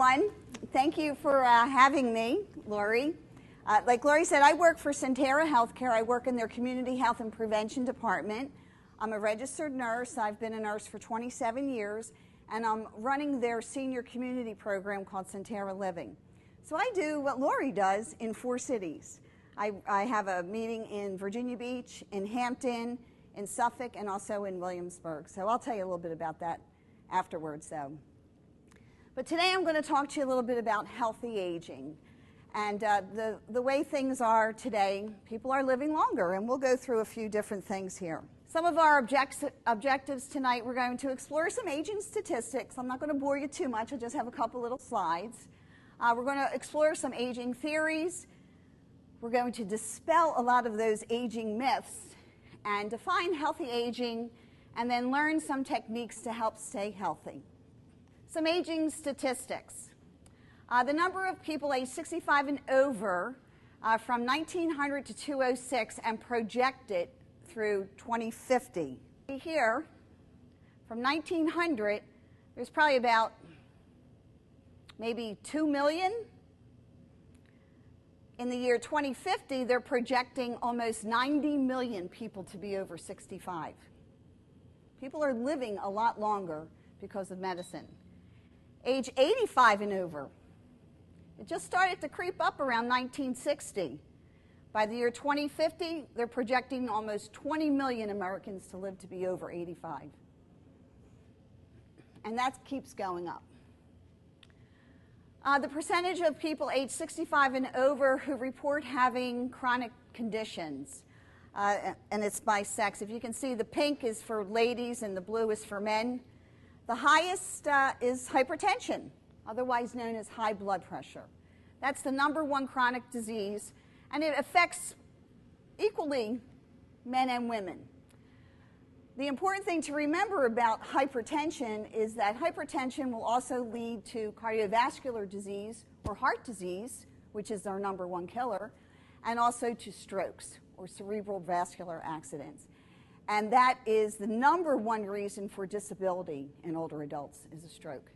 everyone. Thank you for uh, having me, Lori. Uh, like Lori said, I work for Sentara Healthcare. I work in their Community Health and Prevention Department. I'm a registered nurse. I've been a nurse for 27 years, and I'm running their senior community program called Sentara Living. So I do what Lori does in four cities. I, I have a meeting in Virginia Beach, in Hampton, in Suffolk, and also in Williamsburg. So I'll tell you a little bit about that afterwards, though. But today I'm going to talk to you a little bit about healthy aging. And uh, the, the way things are today, people are living longer, and we'll go through a few different things here. Some of our object- objectives tonight, we're going to explore some aging statistics. I'm not going to bore you too much, I just have a couple little slides. Uh, we're going to explore some aging theories. We're going to dispel a lot of those aging myths and define healthy aging, and then learn some techniques to help stay healthy. Some aging statistics. Uh, the number of people aged 65 and over uh, from 1900 to 206 and projected through 2050. Here, from 1900, there's probably about maybe 2 million. In the year 2050, they're projecting almost 90 million people to be over 65. People are living a lot longer because of medicine. Age 85 and over, it just started to creep up around 1960. By the year 2050, they're projecting almost 20 million Americans to live to be over 85. And that keeps going up. Uh, the percentage of people age 65 and over who report having chronic conditions, uh, and it's by sex. If you can see, the pink is for ladies and the blue is for men. The highest uh, is hypertension otherwise known as high blood pressure. That's the number one chronic disease, and it affects equally men and women. The important thing to remember about hypertension is that hypertension will also lead to cardiovascular disease or heart disease, which is our number one killer, and also to strokes or cerebral vascular accidents. And that is the number one reason for disability in older adults is a stroke.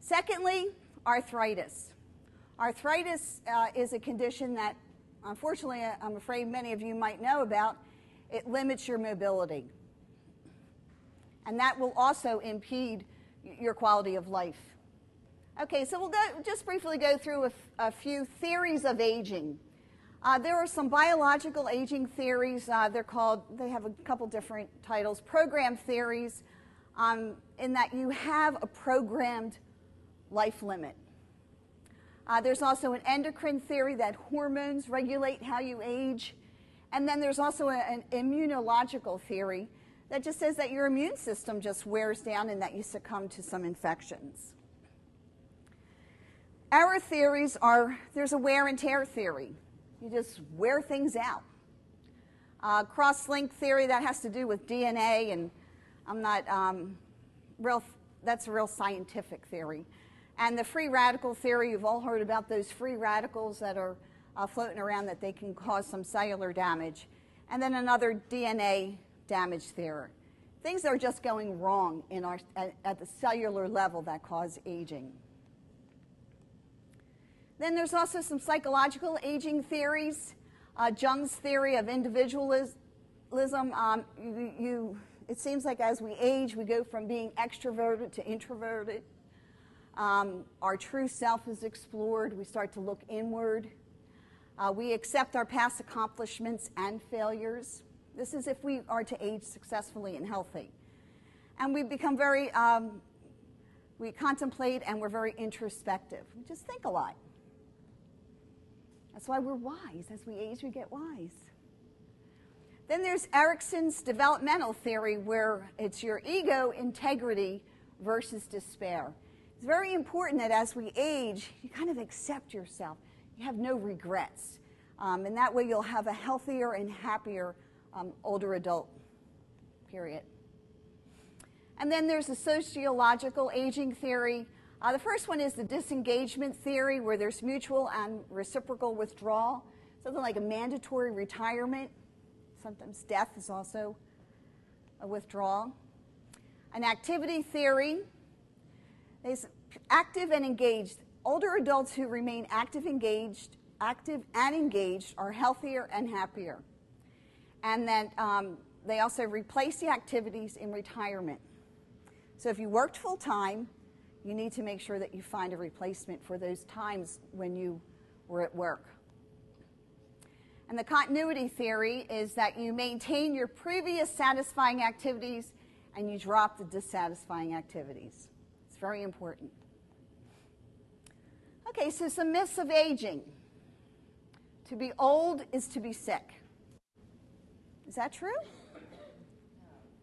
Secondly, arthritis. Arthritis uh, is a condition that, unfortunately, uh, I'm afraid many of you might know about. It limits your mobility. And that will also impede your quality of life. Okay, so we'll go, just briefly go through a, a few theories of aging. Uh, there are some biological aging theories. Uh, they're called, they have a couple different titles, program theories, um, in that you have a programmed life limit. Uh, there's also an endocrine theory that hormones regulate how you age. And then there's also a, an immunological theory that just says that your immune system just wears down and that you succumb to some infections. Our theories are there's a wear and tear theory. You just wear things out. Uh, cross link theory that has to do with DNA, and I'm not um, real, that's a real scientific theory. And the free radical theory, you've all heard about those free radicals that are uh, floating around that they can cause some cellular damage. And then another DNA damage theory. Things are just going wrong in our, at, at the cellular level that cause aging. Then there's also some psychological aging theories. Uh, Jung's theory of individualism. Um, you, you, it seems like as we age, we go from being extroverted to introverted. Um, our true self is explored. We start to look inward. Uh, we accept our past accomplishments and failures. This is if we are to age successfully and healthy. And we become very, um, we contemplate and we're very introspective. We just think a lot. That's why we're wise. As we age, we get wise. Then there's Erikson's developmental theory, where it's your ego integrity versus despair. It's very important that as we age, you kind of accept yourself. You have no regrets. Um, and that way you'll have a healthier and happier um, older adult, period. And then there's the sociological aging theory. Uh, the first one is the disengagement theory, where there's mutual and reciprocal withdrawal, something like a mandatory retirement. Sometimes death is also a withdrawal. An activity theory, is active and engaged. Older adults who remain active, engaged, active and engaged are healthier and happier. And that um, they also replace the activities in retirement. So if you worked full time, you need to make sure that you find a replacement for those times when you were at work. And the continuity theory is that you maintain your previous satisfying activities and you drop the dissatisfying activities. It's very important. Okay, so some myths of aging. To be old is to be sick. Is that true?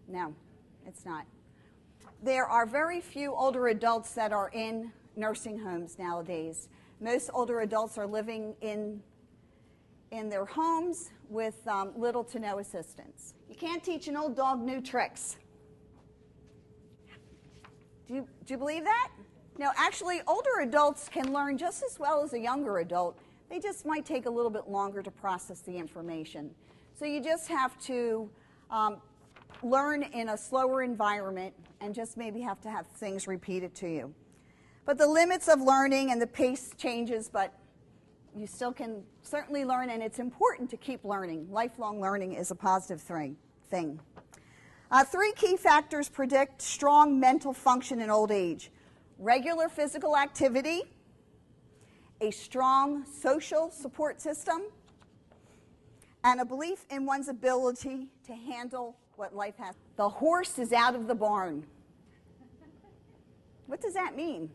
No, it's not. There are very few older adults that are in nursing homes nowadays. Most older adults are living in, in their homes with um, little to no assistance. You can't teach an old dog new tricks. Do you, do you believe that? No, actually, older adults can learn just as well as a younger adult. They just might take a little bit longer to process the information. So you just have to um, learn in a slower environment and just maybe have to have things repeated to you. But the limits of learning and the pace changes, but you still can certainly learn, and it's important to keep learning. Lifelong learning is a positive thing. Uh, three key factors predict strong mental function in old age regular physical activity, a strong social support system, and a belief in one's ability to handle what life has. The horse is out of the barn. What does that mean?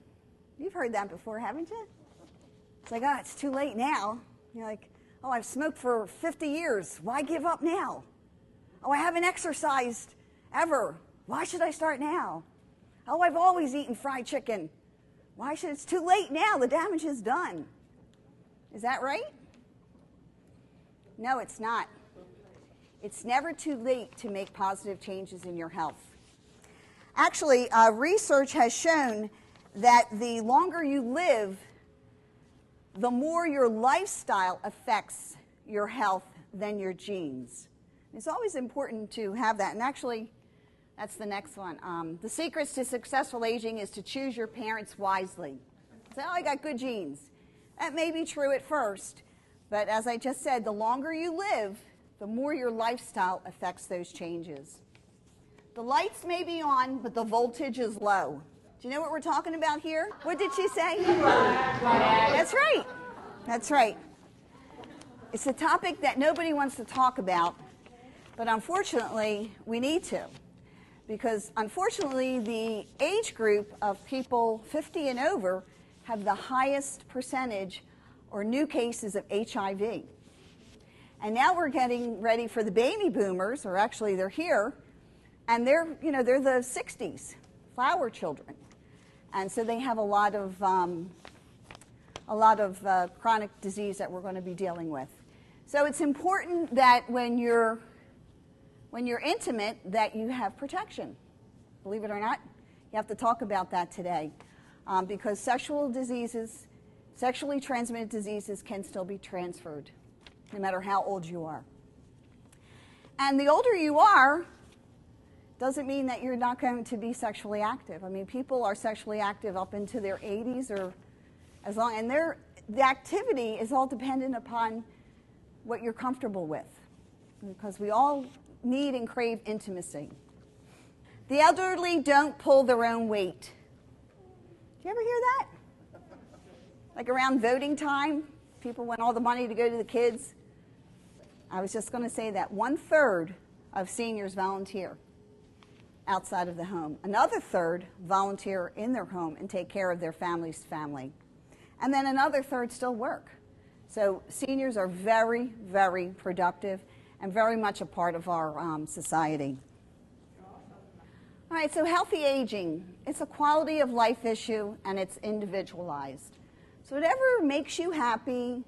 You've heard that before, haven't you? It's like, oh, it's too late now. You're like, oh, I've smoked for 50 years. Why give up now? Oh, I haven't exercised ever. Why should I start now? Oh, I've always eaten fried chicken. Why should it's too late now? The damage is done. Is that right? No, it's not. It's never too late to make positive changes in your health. Actually, uh, research has shown that the longer you live, the more your lifestyle affects your health than your genes. It's always important to have that. And actually, that's the next one. Um, the secrets to successful aging is to choose your parents wisely. Say, oh, I got good genes. That may be true at first, but as I just said, the longer you live, the more your lifestyle affects those changes. The lights may be on, but the voltage is low. Do you know what we're talking about here? What did she say? That's right. That's right. It's a topic that nobody wants to talk about, but unfortunately, we need to. Because unfortunately, the age group of people 50 and over have the highest percentage or new cases of HIV. And now we're getting ready for the baby boomers, or actually they're here, and they're, you know, they're the 60s, flower children. And so they have a lot of, um, a lot of uh, chronic disease that we're going to be dealing with. So it's important that when you're, when you're intimate, that you have protection. Believe it or not, you have to talk about that today. Um, because sexual diseases, sexually transmitted diseases can still be transferred no matter how old you are. And the older you are, doesn't mean that you're not going to be sexually active. I mean, people are sexually active up into their 80s or as long, and the activity is all dependent upon what you're comfortable with, because we all need and crave intimacy. The elderly don't pull their own weight. Do you ever hear that? Like around voting time, people want all the money to go to the kids. I was just going to say that one third of seniors volunteer outside of the home. Another third volunteer in their home and take care of their family's family. And then another third still work. So seniors are very, very productive and very much a part of our um, society. All right, so healthy aging, it's a quality of life issue and it's individualized. So whatever makes you happy,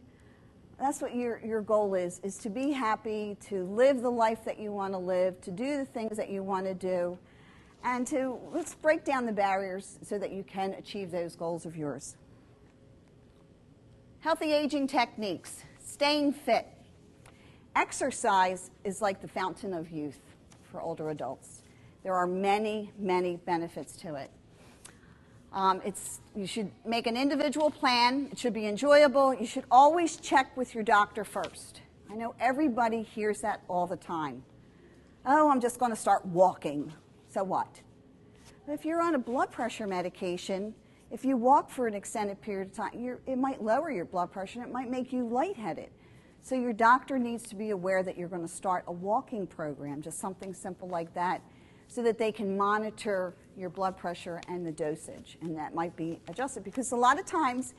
that's what your, your goal is, is to be happy, to live the life that you want to live, to do the things that you want to do, and to let's break down the barriers so that you can achieve those goals of yours. Healthy aging techniques, staying fit. Exercise is like the fountain of youth for older adults. There are many, many benefits to it. Um, it's, you should make an individual plan. It should be enjoyable. You should always check with your doctor first. I know everybody hears that all the time. Oh, I'm just going to start walking. So what? If you're on a blood pressure medication, if you walk for an extended period of time, it might lower your blood pressure and it might make you lightheaded. So your doctor needs to be aware that you're going to start a walking program, just something simple like that, so that they can monitor your blood pressure and the dosage. And that might be adjusted because a lot of times,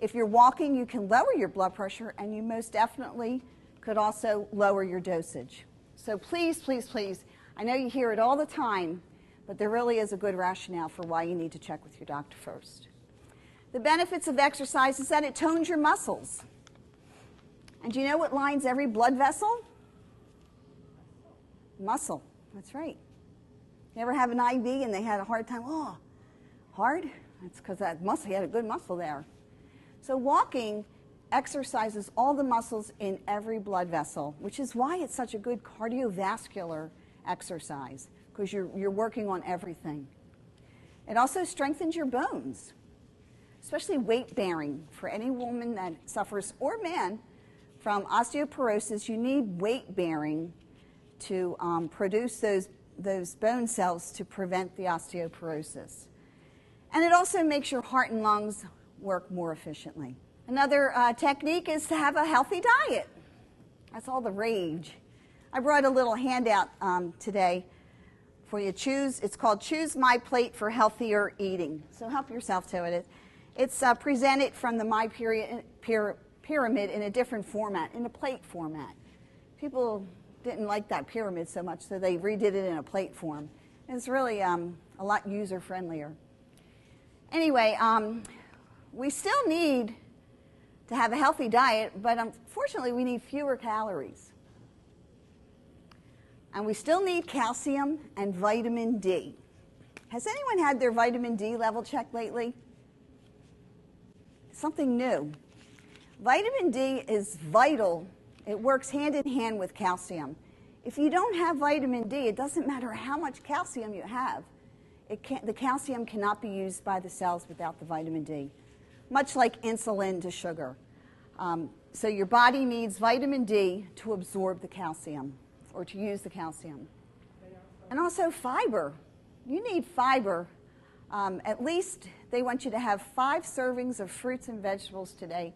if you're walking, you can lower your blood pressure and you most definitely could also lower your dosage. So please, please, please, I know you hear it all the time, but there really is a good rationale for why you need to check with your doctor first. The benefits of exercise is that it tones your muscles. And do you know what lines every blood vessel? Muscle. That's right. Ever have an IV and they had a hard time? Oh, hard? That's because that muscle, he had a good muscle there. So walking exercises all the muscles in every blood vessel, which is why it's such a good cardiovascular exercise, because you're, you're working on everything. It also strengthens your bones, especially weight bearing. For any woman that suffers, or man, from osteoporosis, you need weight bearing to um, produce those, those bone cells to prevent the osteoporosis. And it also makes your heart and lungs work more efficiently. Another uh, technique is to have a healthy diet. That's all the rage. I brought a little handout um, today for you. Choose. It's called "Choose My Plate for Healthier Eating." So help yourself to it. It's uh, presented from the My pyramid in a different format, in a plate format. People didn't like that pyramid so much, so they redid it in a plate form. It's really um, a lot user friendlier. Anyway, um, we still need to have a healthy diet, but unfortunately, we need fewer calories. And we still need calcium and vitamin D. Has anyone had their vitamin D level checked lately? Something new. Vitamin D is vital. It works hand in hand with calcium. If you don't have vitamin D, it doesn't matter how much calcium you have. the calcium cannot be used by the cells without the vitamin D, much like insulin to sugar. Um, so your body needs vitamin D to absorb the calcium or to use the calcium. And also fiber. You need fiber. Um, at least they want you to have five servings of fruits and vegetables today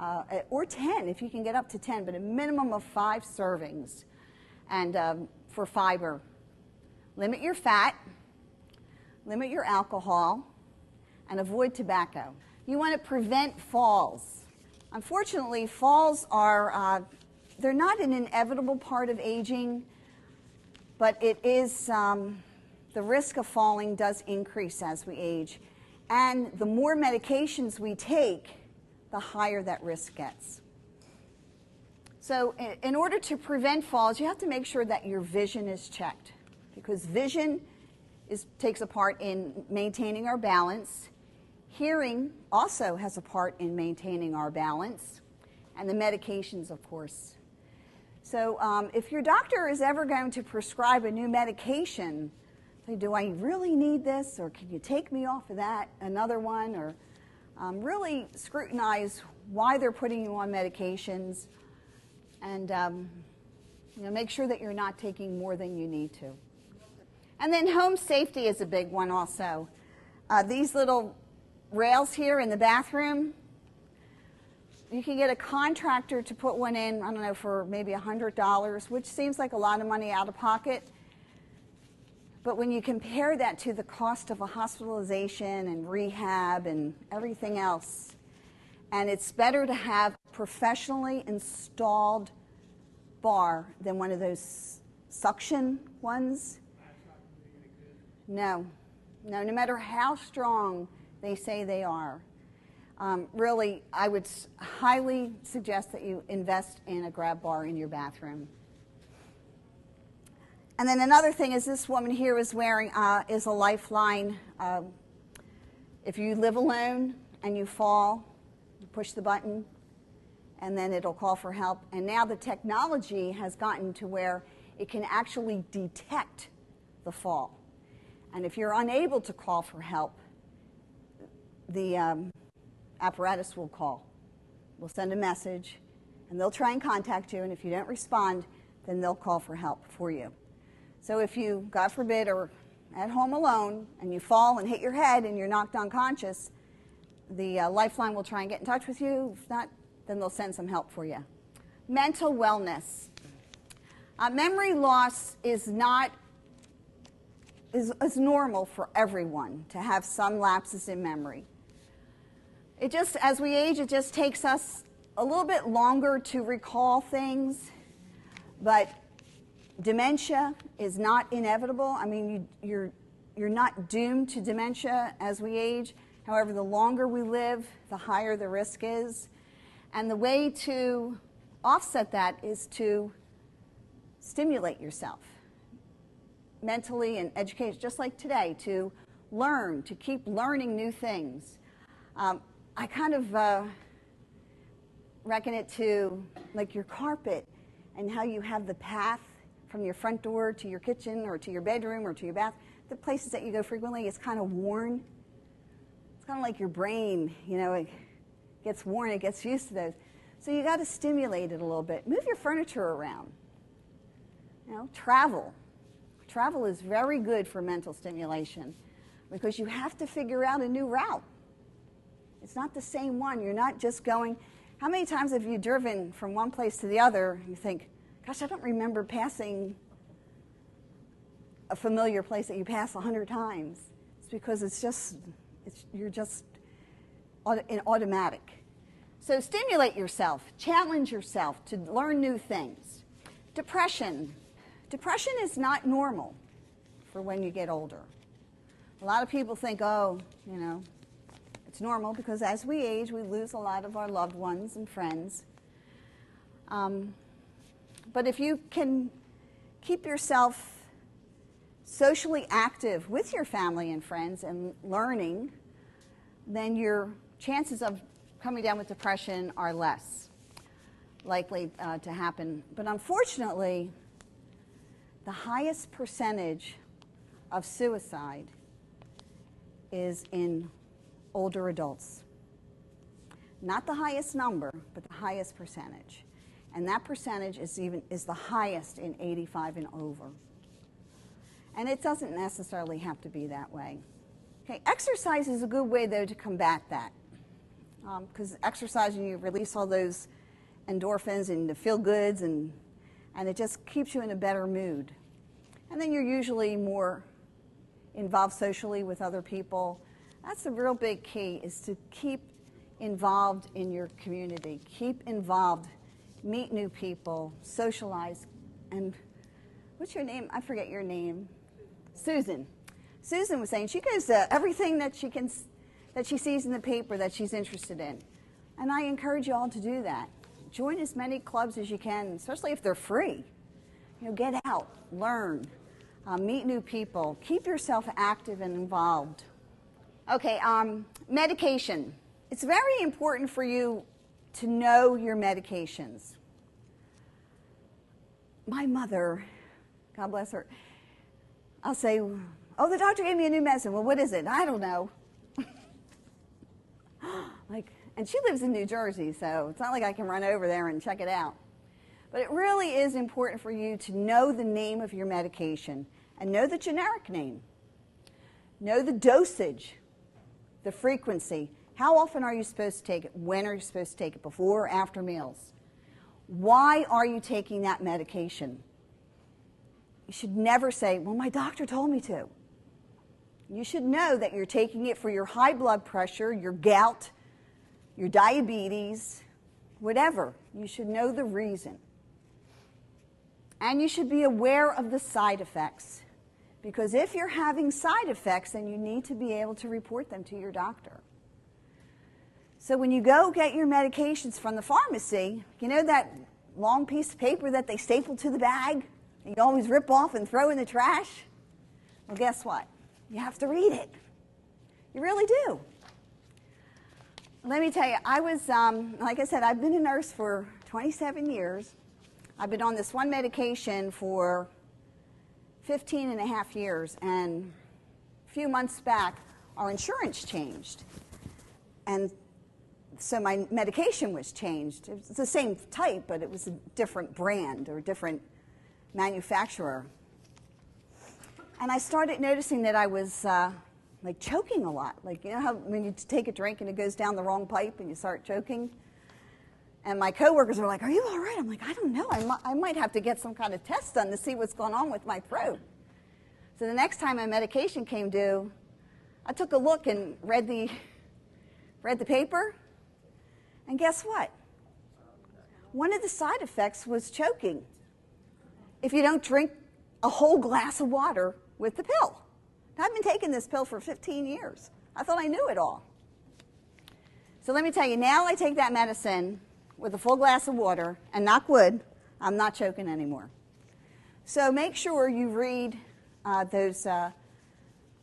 uh, or 10 if you can get up to 10, but a minimum of five servings. And um, for fiber, limit your fat, limit your alcohol, and avoid tobacco. You want to prevent falls. Unfortunately, falls are uh, they're not an inevitable part of aging, but it is um, the risk of falling does increase as we age, and the more medications we take the higher that risk gets. So, in order to prevent falls, you have to make sure that your vision is checked because vision is, takes a part in maintaining our balance. Hearing also has a part in maintaining our balance, and the medications, of course. So, um, if your doctor is ever going to prescribe a new medication, say, do I really need this, or can you take me off of that, another one, or um, really scrutinize why they're putting you on medications and um, you know, make sure that you're not taking more than you need to. And then home safety is a big one also. Uh, these little rails here in the bathroom, you can get a contractor to put one in, I don't know, for maybe $100, which seems like a lot of money out of pocket. But when you compare that to the cost of a hospitalization and rehab and everything else, and it's better to have a professionally installed bar than one of those suction ones. No, no, no matter how strong they say they are. Um, really, I would highly suggest that you invest in a grab bar in your bathroom. And then another thing is this woman here is wearing uh, is a lifeline. Um, if you live alone and you fall, you push the button, and then it'll call for help. And now the technology has gotten to where it can actually detect the fall. And if you're unable to call for help, the um, apparatus will call. We'll send a message, and they'll try and contact you, and if you don't respond, then they'll call for help for you. So if you, God forbid, are at home alone and you fall and hit your head and you're knocked unconscious, the uh, lifeline will try and get in touch with you. If not, then they'll send some help for you. Mental wellness. Uh, memory loss is not is, is normal for everyone to have some lapses in memory. It just, as we age, it just takes us a little bit longer to recall things, but dementia is not inevitable. I mean, you, you're, you're not doomed to dementia as we age. However, the longer we live, the higher the risk is. And the way to offset that is to stimulate yourself mentally and educated, just like today, to learn, to keep learning new things. Um, I kind of uh, reckon it to like your carpet and how you have the path from your front door to your kitchen or to your bedroom or to your bath. The places that you go frequently, it's kind of worn. It's kind of like your brain, you know, it gets worn, it gets used to those. So you got to stimulate it a little bit. Move your furniture around. You know, travel. Travel is very good for mental stimulation because you have to figure out a new route. It's not the same one. You're not just going. How many times have you driven from one place to the other? You think, gosh, I don't remember passing a familiar place that you pass a hundred times. It's because it's just, it's, you're just in automatic. So stimulate yourself, challenge yourself to learn new things. Depression, Depression is not normal for when you get older. A lot of people think, oh, you know, it's normal because as we age, we lose a lot of our loved ones and friends. Um, but if you can keep yourself socially active with your family and friends and learning, then your chances of coming down with depression are less likely uh, to happen. But unfortunately, the highest percentage of suicide is in older adults. Not the highest number, but the highest percentage. And that percentage is even is the highest in 85 and over. And it doesn't necessarily have to be that way. Okay, exercise is a good way though to combat that. Because um, exercising, you release all those endorphins and the feel goods and and it just keeps you in a better mood. And then you're usually more involved socially with other people. That's the real big key is to keep involved in your community. Keep involved, meet new people, socialize. And what's your name? I forget your name. Susan. Susan was saying she goes to everything that she can that she sees in the paper that she's interested in. And I encourage you all to do that join as many clubs as you can, especially if they're free. You know, get out, learn, uh, meet new people, keep yourself active and involved. Okay, um, medication. It's very important for you to know your medications. My mother, God bless her, I'll say, Oh, the doctor gave me a new medicine. Well, what is it? I don't know. like, and she lives in New Jersey, so it's not like I can run over there and check it out. But it really is important for you to know the name of your medication and know the generic name. Know the dosage, the frequency. How often are you supposed to take it? When are you supposed to take it? Before or after meals? Why are you taking that medication? You should never say, Well, my doctor told me to. You should know that you're taking it for your high blood pressure, your gout, your diabetes, whatever. You should know the reason. And you should be aware of the side effects. Because if you're having side effects, then you need to be able to report them to your doctor. So when you go get your medications from the pharmacy, you know that long piece of paper that they staple to the bag? You always rip off and throw in the trash? Well, guess what? You have to read it. You really do let me tell you, I was, um, like I said, I've been a nurse for 27 years. I've been on this one medication for 15 and a half years, and a few months back, our insurance changed. and so my medication was changed. It was the same type, but it was a different brand or different manufacturer. And I started noticing that I was uh, like choking a lot. Like, you know how when you take a drink and it goes down the wrong pipe and you start choking? And my coworkers were like, Are you all right? I'm like, I don't know. I, I might have to get some kind of test done to see what's going on with my throat. So the next time my medication came due, I took a look and read the, read the paper. And guess what? One of the side effects was choking. If you don't drink a whole glass of water with the pill. I've been taking this pill for 15 years. I thought I knew it all. So let me tell you, now I take that medicine with a full glass of water, and knock wood, I'm not choking anymore. So make sure you read uh, those, uh,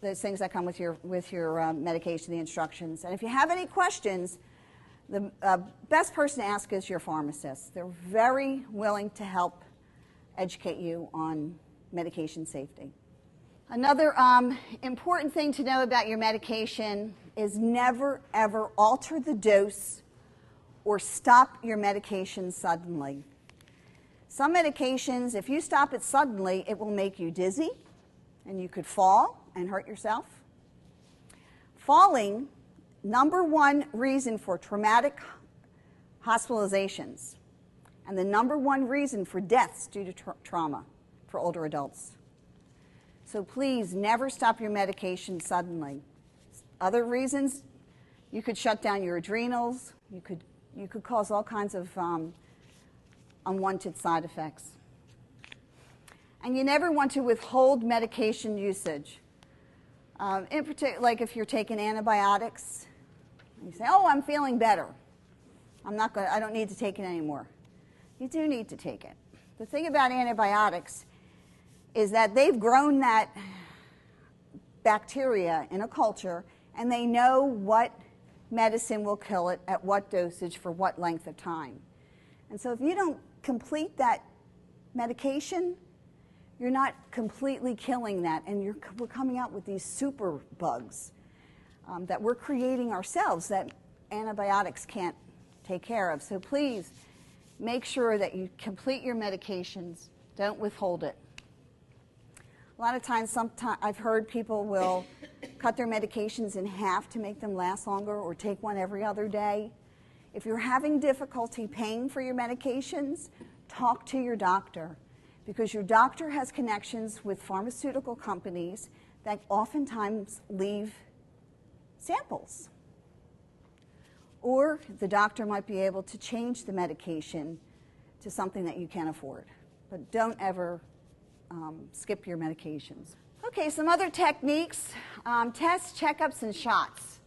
those things that come with your, with your uh, medication, the instructions. And if you have any questions, the uh, best person to ask is your pharmacist. They're very willing to help educate you on medication safety. Another um, important thing to know about your medication is never, ever alter the dose or stop your medication suddenly. Some medications, if you stop it suddenly, it will make you dizzy and you could fall and hurt yourself. Falling, number one reason for traumatic hospitalizations and the number one reason for deaths due to tra- trauma for older adults. So please never stop your medication suddenly. Other reasons, you could shut down your adrenals, you could, you could cause all kinds of um, unwanted side effects. And you never want to withhold medication usage. Um, in particular, like if you're taking antibiotics, you say, "Oh, I'm feeling better. I'm not going. I don't need to take it anymore." You do need to take it. The thing about antibiotics is that they've grown that bacteria in a culture and they know what medicine will kill it at what dosage for what length of time. And so if you don't complete that medication, you're not completely killing that, and you're, we're coming out with these super bugs um, that we're creating ourselves that antibiotics can't take care of. So please make sure that you complete your medications, don't withhold it. A lot of times, sometimes I've heard people will cut their medications in half to make them last longer or take one every other day. If you're having difficulty paying for your medications, talk to your doctor because your doctor has connections with pharmaceutical companies that oftentimes leave samples. Or the doctor might be able to change the medication to something that you can afford. But don't ever um, skip your medications. Okay, some other techniques um, tests, checkups, and shots.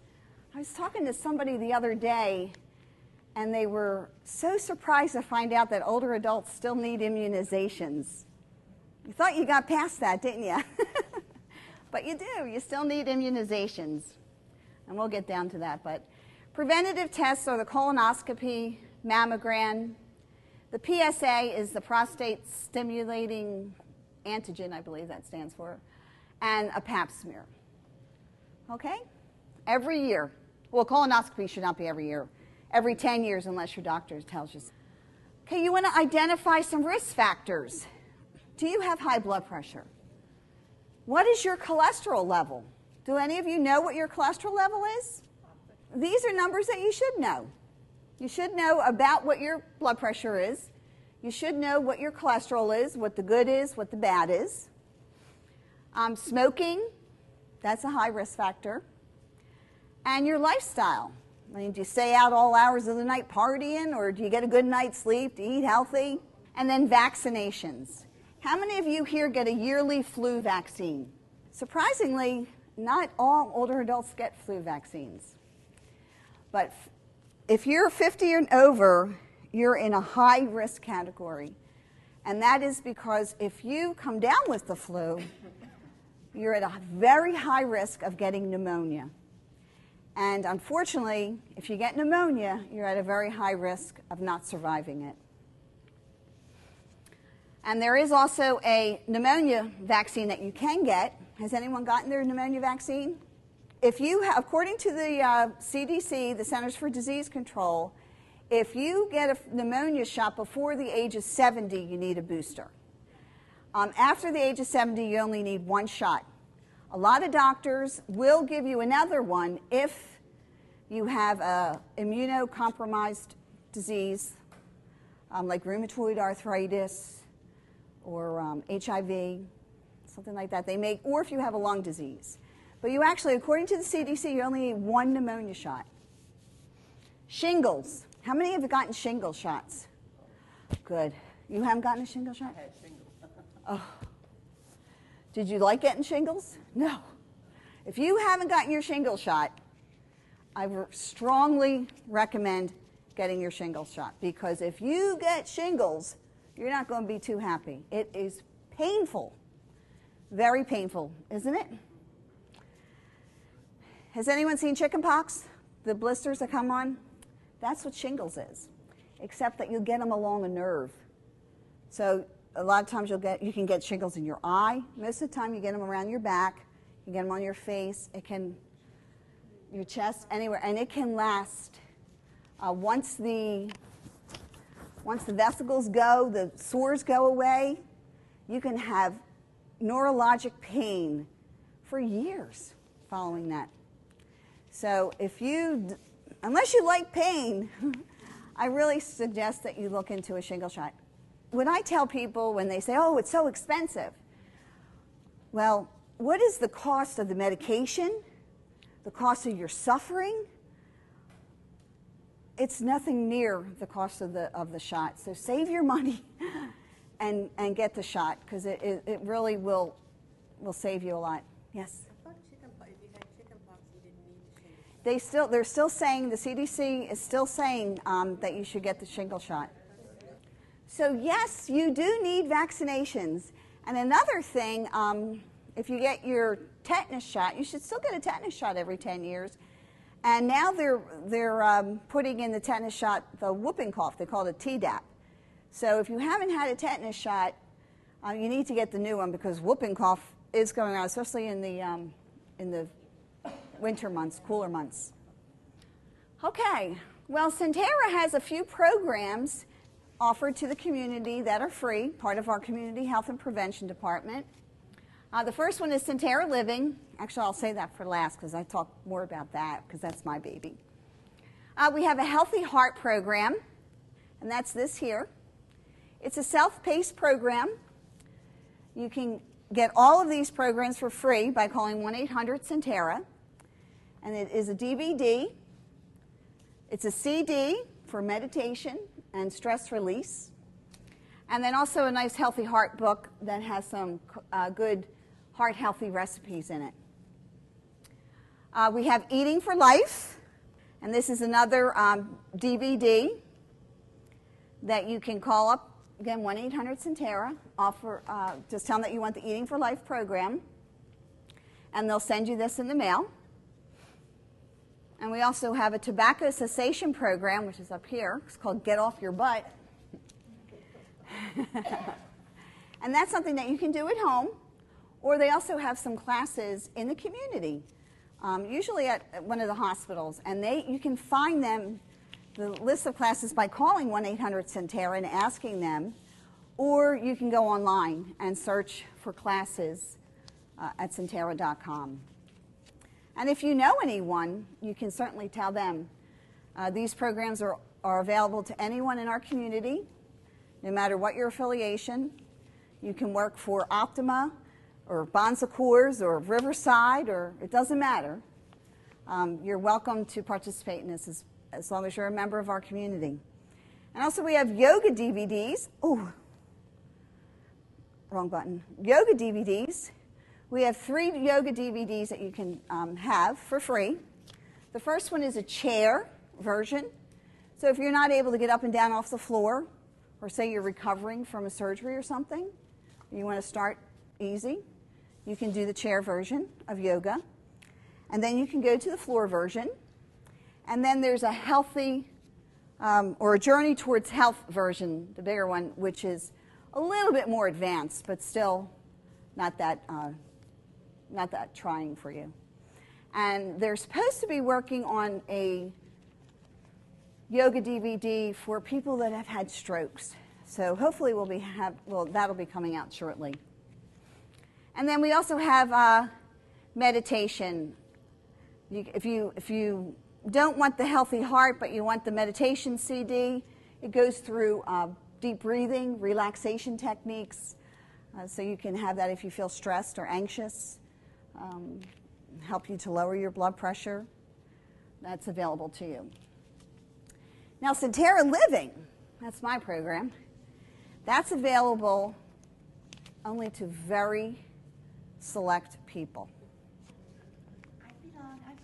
I was talking to somebody the other day, and they were so surprised to find out that older adults still need immunizations. You thought you got past that, didn't you? but you do. You still need immunizations. And we'll get down to that. But preventative tests are the colonoscopy, mammogram. The PSA is the prostate stimulating antigen, I believe that stands for, and a pap smear. Okay? Every year. Well, colonoscopy should not be every year. Every 10 years, unless your doctor tells you. Okay, you want to identify some risk factors. Do you have high blood pressure? What is your cholesterol level? Do any of you know what your cholesterol level is? These are numbers that you should know. You should know about what your blood pressure is. You should know what your cholesterol is, what the good is, what the bad is. Um, smoking, that's a high risk factor. And your lifestyle. I mean, do you stay out all hours of the night partying, or do you get a good night's sleep? Do you eat healthy? And then vaccinations. How many of you here get a yearly flu vaccine? Surprisingly, not all older adults get flu vaccines. But if you're 50 and over, you're in a high risk category. And that is because if you come down with the flu, you're at a very high risk of getting pneumonia. And unfortunately, if you get pneumonia, you're at a very high risk of not surviving it. And there is also a pneumonia vaccine that you can get. Has anyone gotten their pneumonia vaccine? if you, according to the uh, CDC, the Centers for Disease Control, if you get a pneumonia shot before the age of 70, you need a booster. Um, after the age of 70, you only need one shot. A lot of doctors will give you another one if you have a immunocompromised disease um, like rheumatoid arthritis or um, HIV, something like that. They make, or if you have a lung disease. But you actually, according to the CDC, you only need one pneumonia shot. Shingles. How many have you gotten shingle shots? Good. You haven't gotten a shingle shot? I had shingles. Oh. Did you like getting shingles? No. If you haven't gotten your shingle shot, I strongly recommend getting your shingle shot because if you get shingles, you're not going to be too happy. It is painful. Very painful, isn't it? Has anyone seen chickenpox? The blisters that come on? That's what shingles is, except that you get them along a nerve. So a lot of times you'll get you can get shingles in your eye. Most of the time you get them around your back. You get them on your face. It can your chest anywhere, and it can last. Uh, once the once the vesicles go, the sores go away. You can have neurologic pain for years following that. So if you, unless you like pain, I really suggest that you look into a shingle shot. When I tell people when they say, "Oh, it's so expensive," well, what is the cost of the medication? The cost of your suffering? It's nothing near the cost of the of the shot. So save your money and and get the shot because it, it, it really will will save you a lot. Yes. Chickenpox, if you had chickenpox, you didn't need the. They still, they're still saying, the CDC is still saying um, that you should get the shingle shot. So, yes, you do need vaccinations. And another thing, um, if you get your tetanus shot, you should still get a tetanus shot every 10 years. And now they're, they're um, putting in the tetanus shot, the whooping cough, they call it a Tdap. So, if you haven't had a tetanus shot, uh, you need to get the new one because whooping cough is going on, especially in the, um, in the winter months, cooler months. Okay, well, Sentara has a few programs offered to the community that are free, part of our Community Health and Prevention Department. Uh, the first one is Sentara Living. Actually, I'll say that for last because I talk more about that because that's my baby. Uh, we have a Healthy Heart program, and that's this here. It's a self paced program. You can get all of these programs for free by calling 1 800 Sentara. And it is a DVD, it's a CD for meditation and stress release. And then also a nice healthy heart book that has some uh, good heart healthy recipes in it. Uh, we have Eating for Life, and this is another um, DVD that you can call up again 1 800 Sentara. Offer, uh, just tell them that you want the Eating for Life program, and they'll send you this in the mail. And we also have a tobacco cessation program, which is up here. It's called Get Off Your Butt. and that's something that you can do at home, or they also have some classes in the community, um, usually at one of the hospitals. And they, you can find them, the list of classes, by calling 1 800 Sentara and asking them, or you can go online and search for classes uh, at sentara.com. And if you know anyone, you can certainly tell them. Uh, these programs are, are available to anyone in our community, no matter what your affiliation. You can work for Optima or Bon Secours or Riverside, or it doesn't matter. Um, you're welcome to participate in this as, long as you're a member of our community. And also, we have yoga DVDs. Oh, wrong button. Yoga DVDs. We have three yoga DVDs that you can um, have for free. The first one is a chair version. So if you're not able to get up and down off the floor, or say you're recovering from a surgery or something, you want to start easy, you can do the chair version of yoga. And then you can go to the floor version. And then there's a healthy um, or a journey towards health version, the bigger one, which is a little bit more advanced, but still not that, uh, not that trying for you. And they're supposed to be working on a yoga DVD for people that have had strokes. So hopefully we'll be have well that'll be coming out shortly. And then we also have uh, meditation. You, if you if you don't want the healthy heart but you want the meditation CD, it goes through uh, deep breathing, relaxation techniques, uh, so you can have that if you feel stressed or anxious. Um, help you to lower your blood pressure. That's available to you. Now, Sentara Living, that's my program, that's available only to very select people.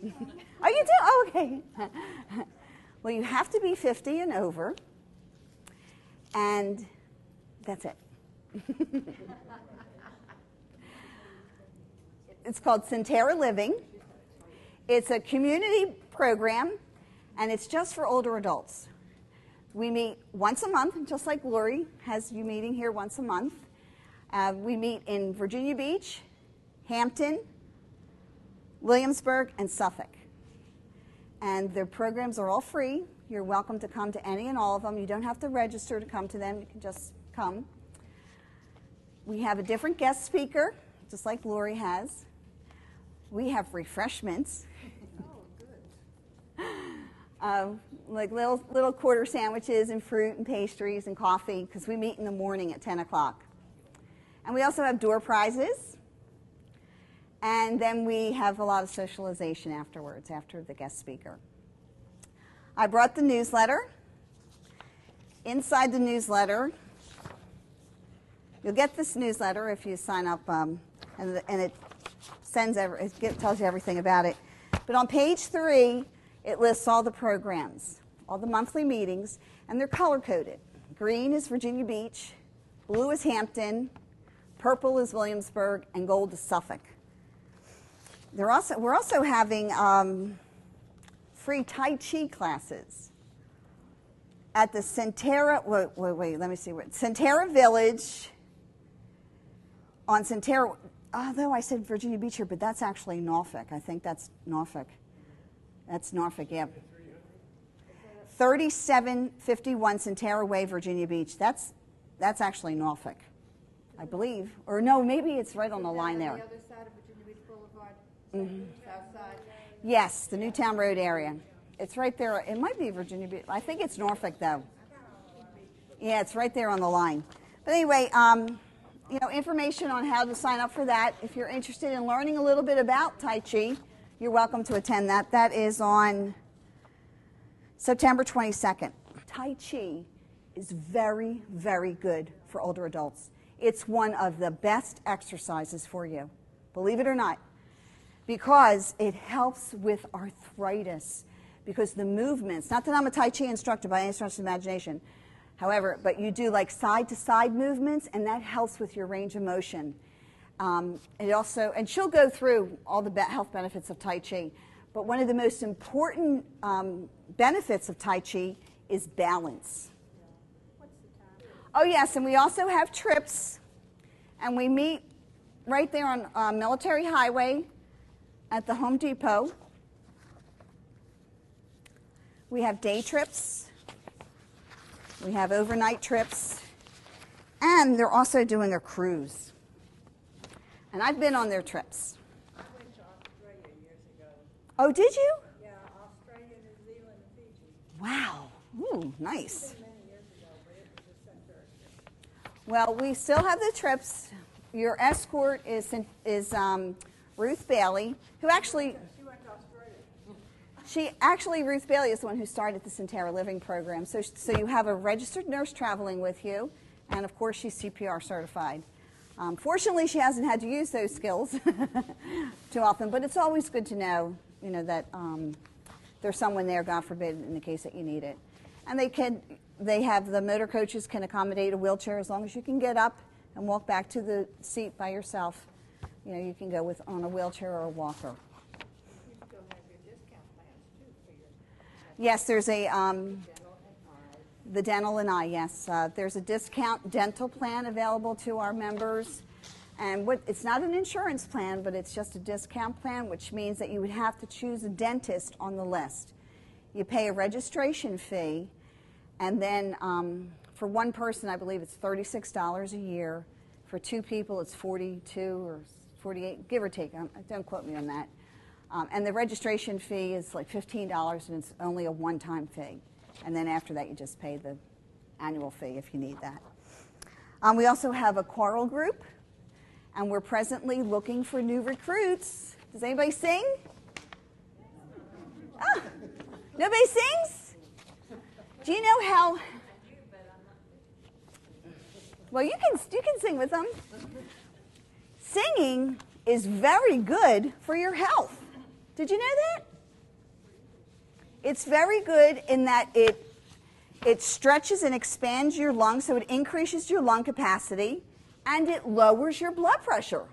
oh, you do? Oh, okay. well, you have to be 50 and over, and that's it. it's called Sentara Living. It's a community program, and it's just for older adults. We meet once a month, just like Lori has you meeting here once a month. Uh, we meet in Virginia Beach, Hampton, Williamsburg, and Suffolk. And their programs are all free. You're welcome to come to any and all of them. You don't have to register to come to them, you can just come. We have a different guest speaker, just like Lori has. We have refreshments. uh, like little, little quarter sandwiches and fruit and pastries and coffee because we meet in the morning at 10 o'clock. And we also have door prizes. And then we have a lot of socialization afterwards, after the guest speaker. I brought the newsletter. Inside the newsletter, you'll get this newsletter if you sign up, um, and, and, it sends every, it tells you everything about it. But on page three, it lists all the programs, all the monthly meetings, and they're color coded. Green is Virginia Beach, blue is Hampton, purple is Williamsburg, and gold is Suffolk. They're also, we're also having um, free Tai Chi classes at the Sentara, wait, wait, wait, let me see, what, Sentara Village on Sentara, although I said Virginia Beach here, but that's actually Norfolk. I think that's Norfolk. That's Norfolk, yeah. 3751 Sentara Way, Virginia Beach. That's, that's actually Norfolk, I believe. Or no, maybe it's right on the line there. the other side of Virginia Beach Side. Yes, the Newtown Road area. It's right there. It might be Virginia Beach. I think it's Norfolk, though. Yeah, it's right there on the line. But anyway, um, you know, information on how to sign up for that. If you're interested in learning a little bit about Tai Chi, you're welcome to attend that. That is on September 22nd. Tai Chi is very, very good for older adults. It's one of the best exercises for you, believe it or not, because it helps with arthritis. Because the movements, not that I'm a Tai Chi instructor by any stretch of imagination, however, but you do like side to side movements, and that helps with your range of motion. Um, it also, and she'll go through all the health benefits of Tai Chi, but one of the most important um, benefits of Tai Chi is balance. Oh, yes, and we also have trips, and we meet right there on uh, Military Highway at the Home Depot. We have day trips, we have overnight trips, and they're also doing a cruise. And I've been on their trips. I went to Australia years ago. Oh, did you? Yeah, Australia, New Zealand, Fiji. Wow. Ooh, nice. Well, we still have the trips. Your escort is is um, Ruth Bailey, who actually She went to Australia. she actually Ruth Bailey is the one who started the Sentara Living Program. So so you have a registered nurse traveling with you, and of course she's CPR certified. Um, fortunately, she hasn't had to use those skills too often, but it's always good to know, you know, that um, there's someone there, God forbid, in the case that you need it. And they can, they have the motor coaches can accommodate a wheelchair as long as you can get up and walk back to the seat by yourself. You know, you can go with on a wheelchair or a walker. Yes, there's a um, the dental and eye. Yes, uh, there's a discount dental plan available to our members, And what, it's not an insurance plan, but it's just a discount plan, which means that you would have to choose a dentist on the list. You pay a registration fee, and then um, for one person, I believe it's $36 a year. For two people, it's 42 or 48, give or take. Um, Don't quote me on that. Um, and the registration fee is like $15, and it's only a one time fee. And then after that, you just pay the annual fee if you need that. Um, we also have a choral group, and we're presently looking for new recruits. Does anybody sing? Ah, nobody sings? Do you know how? Well, you can you can sing with them. Singing is very good for your health. Did you know that? It's very good in that it it stretches and expands your lungs, so it increases your lung capacity, and it lowers your blood pressure.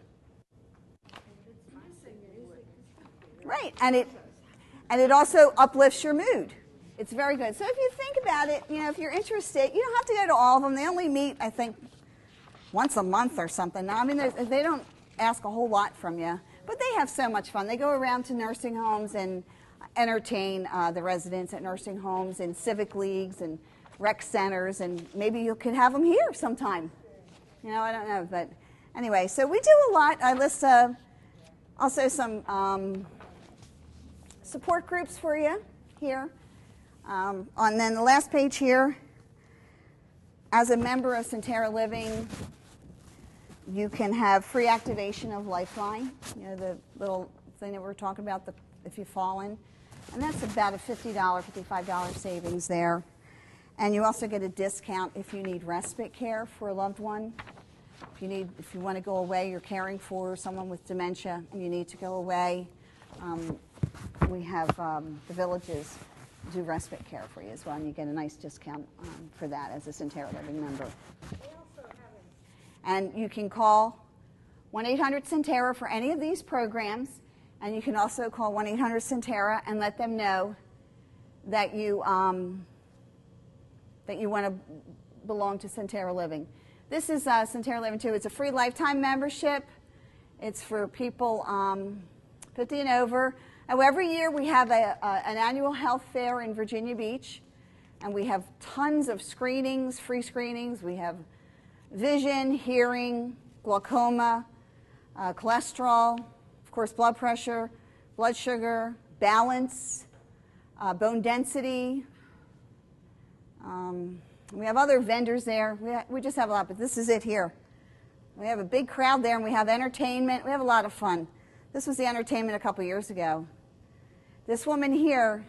Right, and it and it also uplifts your mood. It's very good. So if you think about it, you know, if you're interested, you don't have to go to all of them. They only meet, I think, once a month or something. I mean, they- don't ask a whole lot from you, but they have so much fun. They go around to nursing homes and entertain uh, the residents at nursing homes and civic leagues and rec centers, and maybe you could have them here sometime. You know, I don't know, but anyway, so we do a lot. I list uh, also some um, support groups for you here. Um, then the last page here, as a member of Sentara Living, you can have free activation of Lifeline, you know, the little thing that we're talking about, the, if you've fallen. And that's about a $50, $55 savings there. And you also get a discount if you need respite care for a loved one. If you need, if you want to go away, you're caring for someone with dementia and you need to go away, um, we have um, the villages do respite care for you as well, and you get a nice discount um, for that as a Sentara Living member. And you can call 1 800 Sentara for any of these programs, and you can also call 1 800 Sentara and let them know that you, um, that you want to belong to Sentara Living. This is uh, Sentara Living too. It's a free lifetime membership. It's for people um, 50 and over. Every year we have a, a, an annual health fair in Virginia Beach, and we have tons of screenings, free screenings. We have vision, hearing, glaucoma, uh, cholesterol, of course, blood pressure, blood sugar, balance, uh, bone density. Um, we have other vendors there. We, we just have a lot, but this is it here. We have a big crowd there, and we have entertainment. We have a lot of fun. This was the entertainment a couple years ago. This woman here,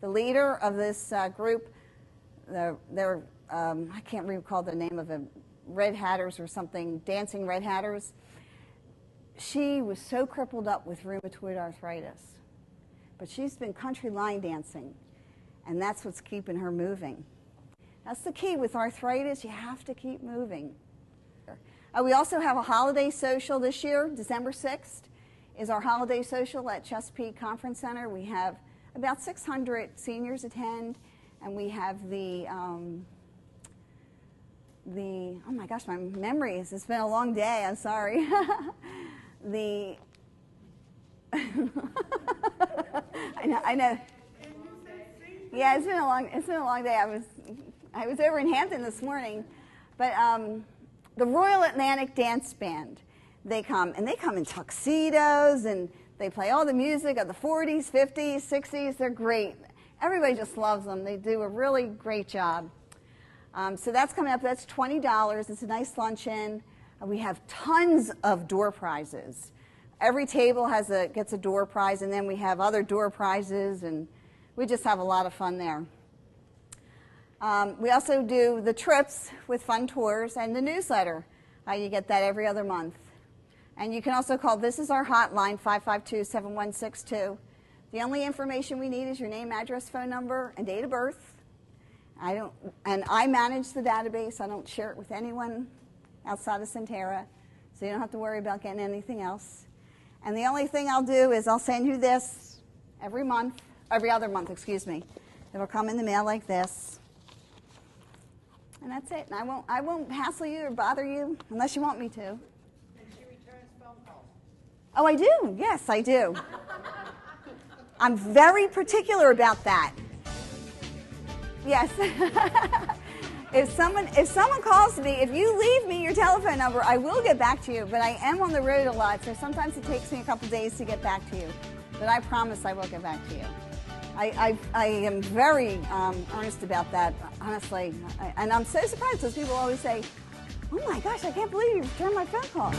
the leader of this uh, group, the, um, I can't recall the name of them, Red Hatters or something, Dancing Red Hatters. She was so crippled up with rheumatoid arthritis, but she's been country line dancing, and that's what's keeping her moving. That's the key with arthritis, you have to keep moving. Uh, we also have a holiday social this year, December 6th is our holiday social at Chesapeake Conference Center. We have about 600 seniors attend, and we have the um, the oh my gosh, my memory is it's been a long day. I'm sorry. the I know, I know. Yeah, it's been a long it's been a long day. I was I was over in Hampton this morning, but um, the Royal Atlantic Dance Band they come and they come in tuxedos and they play all the music of the 40s, 50s, 60s. They're great. Everybody just loves them. They do a really great job. Um, so that's coming up. That's $20. It's a nice luncheon. Uh, we have tons of door prizes. Every table has a, gets a door prize, and then we have other door prizes, and we just have a lot of fun there. Um, we also do the trips with fun tours and the newsletter. Uh, you get that every other month. And you can also call, this is our hotline, 552 7162. The only information we need is your name, address, phone number, and date of birth. I don't, and I manage the database. I don't share it with anyone outside of Sentara, so you don't have to worry about getting anything else. And the only thing I'll do is I'll send you this every month, every other month, excuse me. It'll come in the mail like this. And that's it. And I won't, I won't hassle you or bother you unless you want me to. Oh, I do. Yes, I do. I'm very particular about that. Yes. if someone if someone calls me, if you leave me your telephone number, I will get back to you. But I am on the road a lot, so sometimes it takes me a couple days to get back to you. But I promise I will get back to you. I, I, I am very um, earnest about that, honestly. I, and I'm so surprised because people always say, "Oh my gosh, I can't believe you returned my phone call."